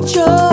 don't?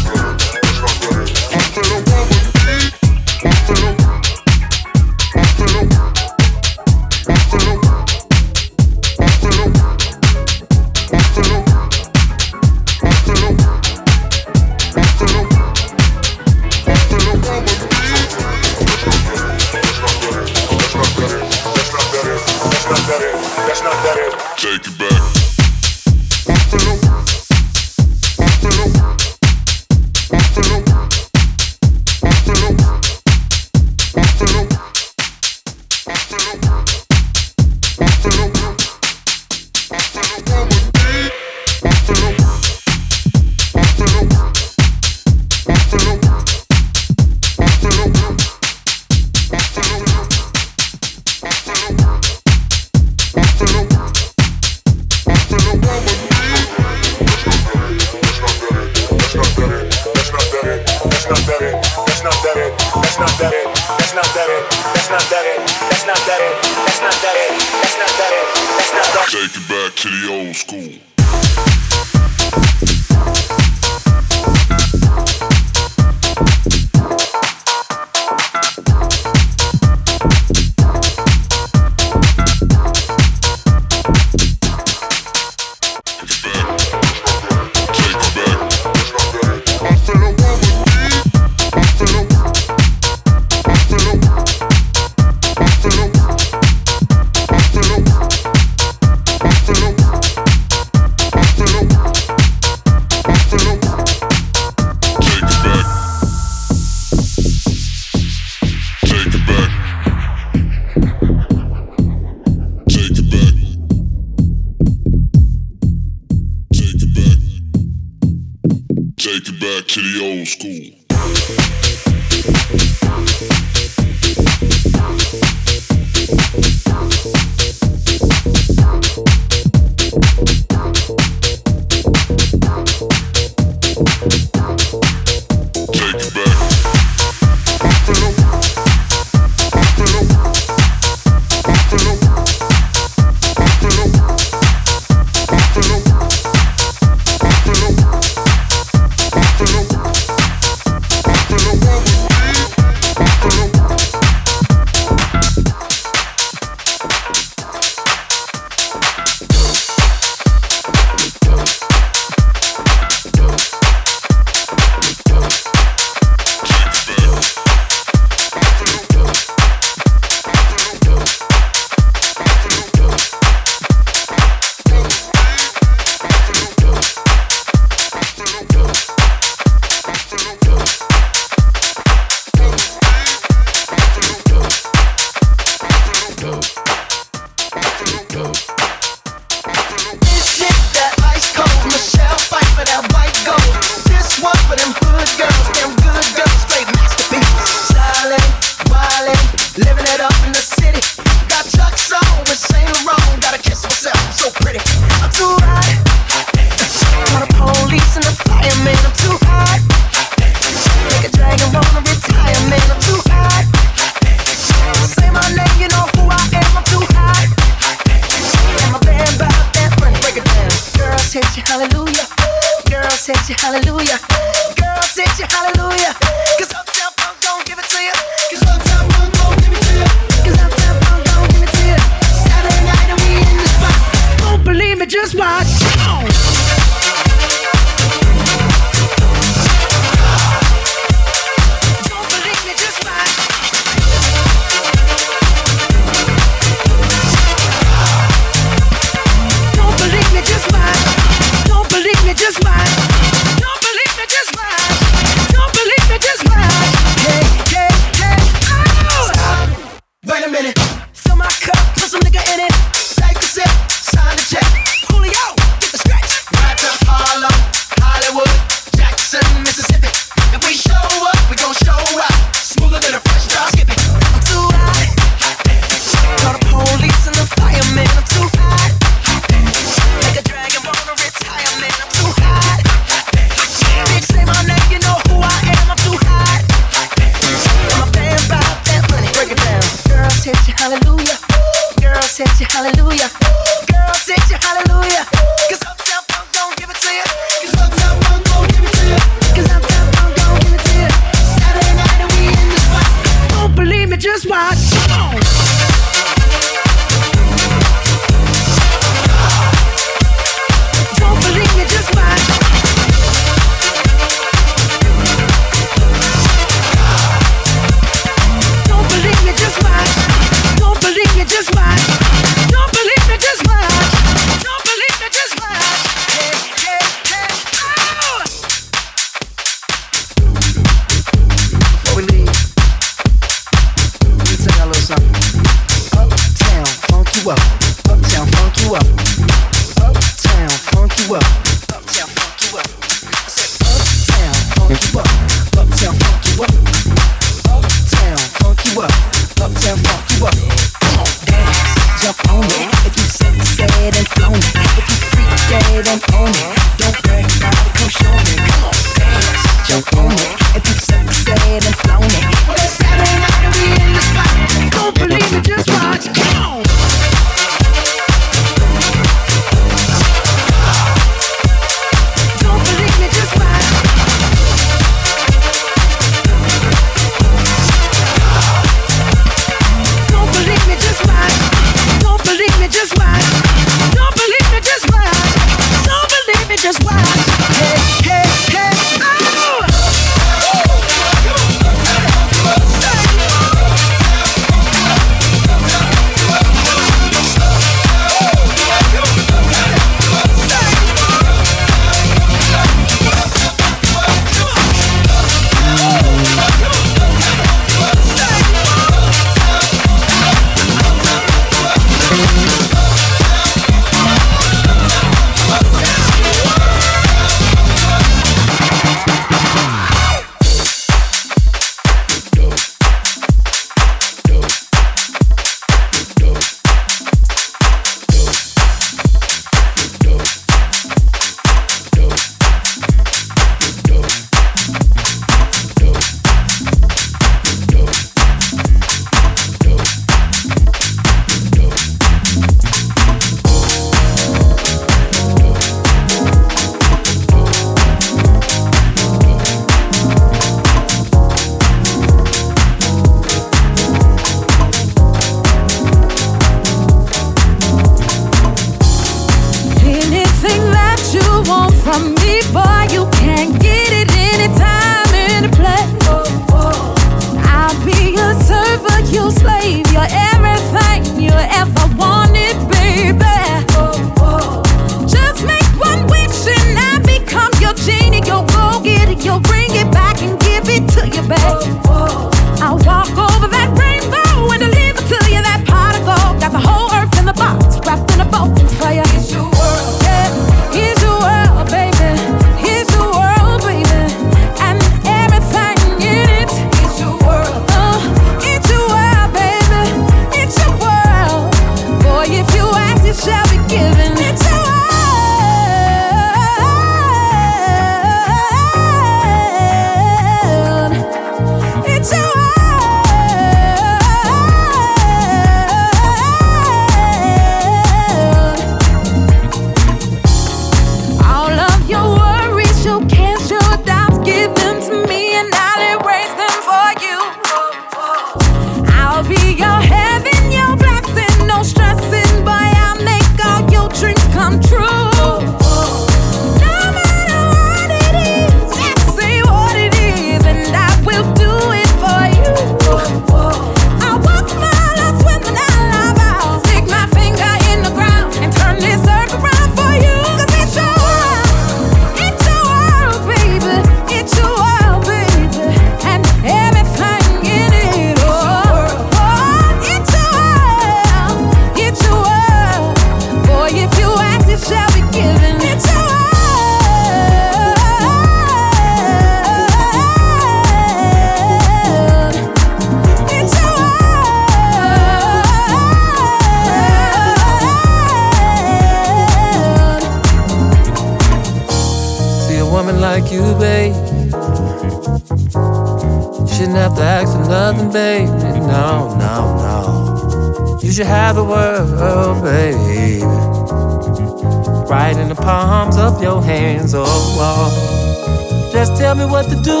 me what to do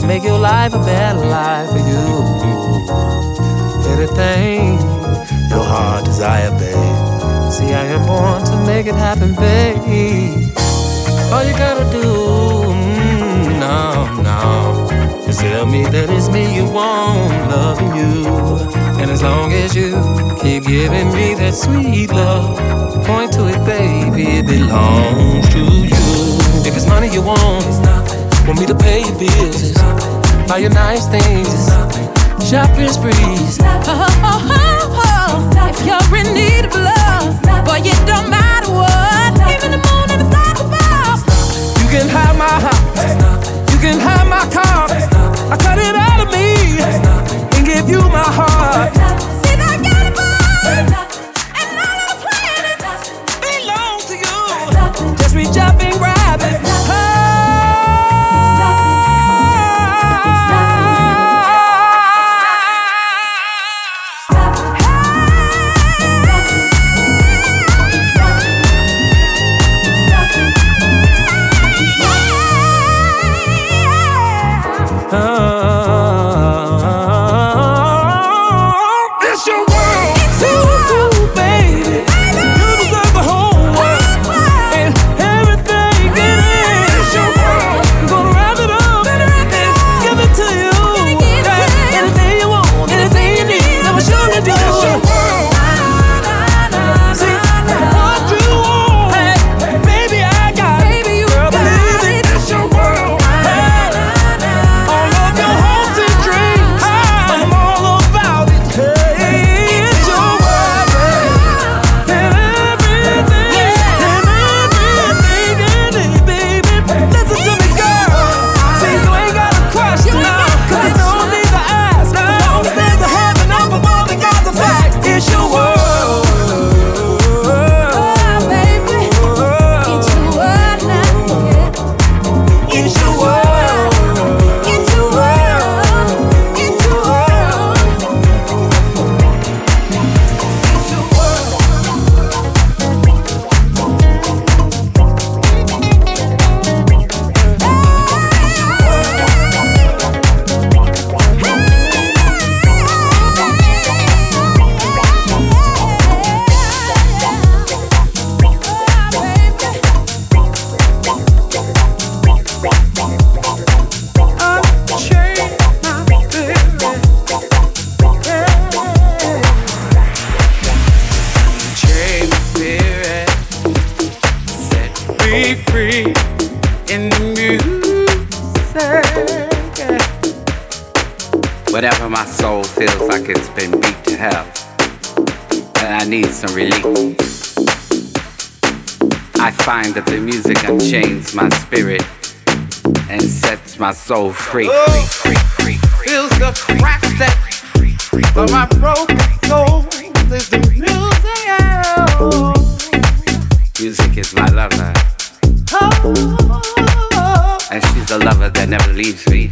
to make your life a better life for you. Anything your heart desire, babe. See, I am born to make it happen, babe. All you gotta do, mm, no, no, is tell me that it's me you want, loving you. And as long as you keep giving me that sweet love point to it, baby. It belongs to you. If it's money you want, it's nothing. Want me to pay your bills, it's nothing. Buy you nice things, it's nothing. Shopping sprees. Oh, oh, oh, oh. If you're in need of love, boy, it don't matter what. Even the moon and the stars above. You can have my heart. You can have my car. I cut it out of me and give you my heart. reach up and grab. Unchains my spirit and sets my soul free. Oh, free, feels the crack that of my broken soul is the music. Music is my lover. Oh. And she's a lover that never leaves me,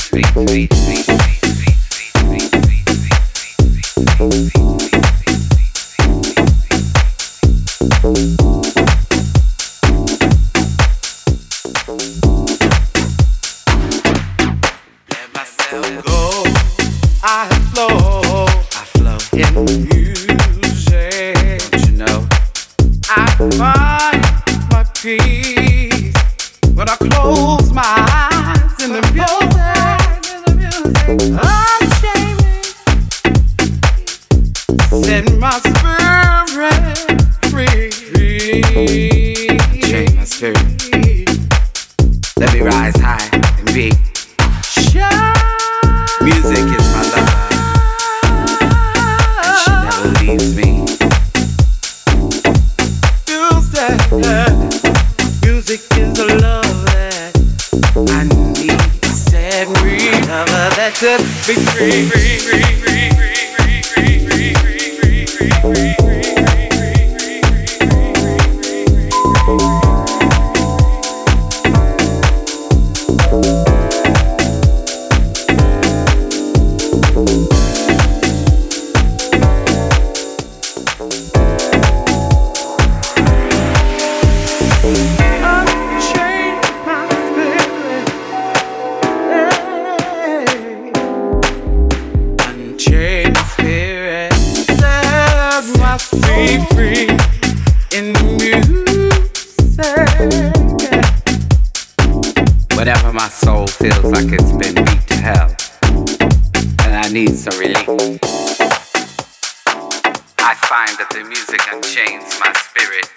my spirit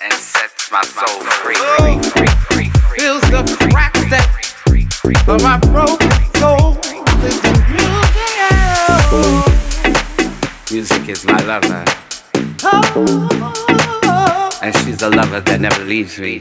and sets my soul free. Oh, feels the crack that of my broken soul. Music is my lover. And she's a lover that never leaves me.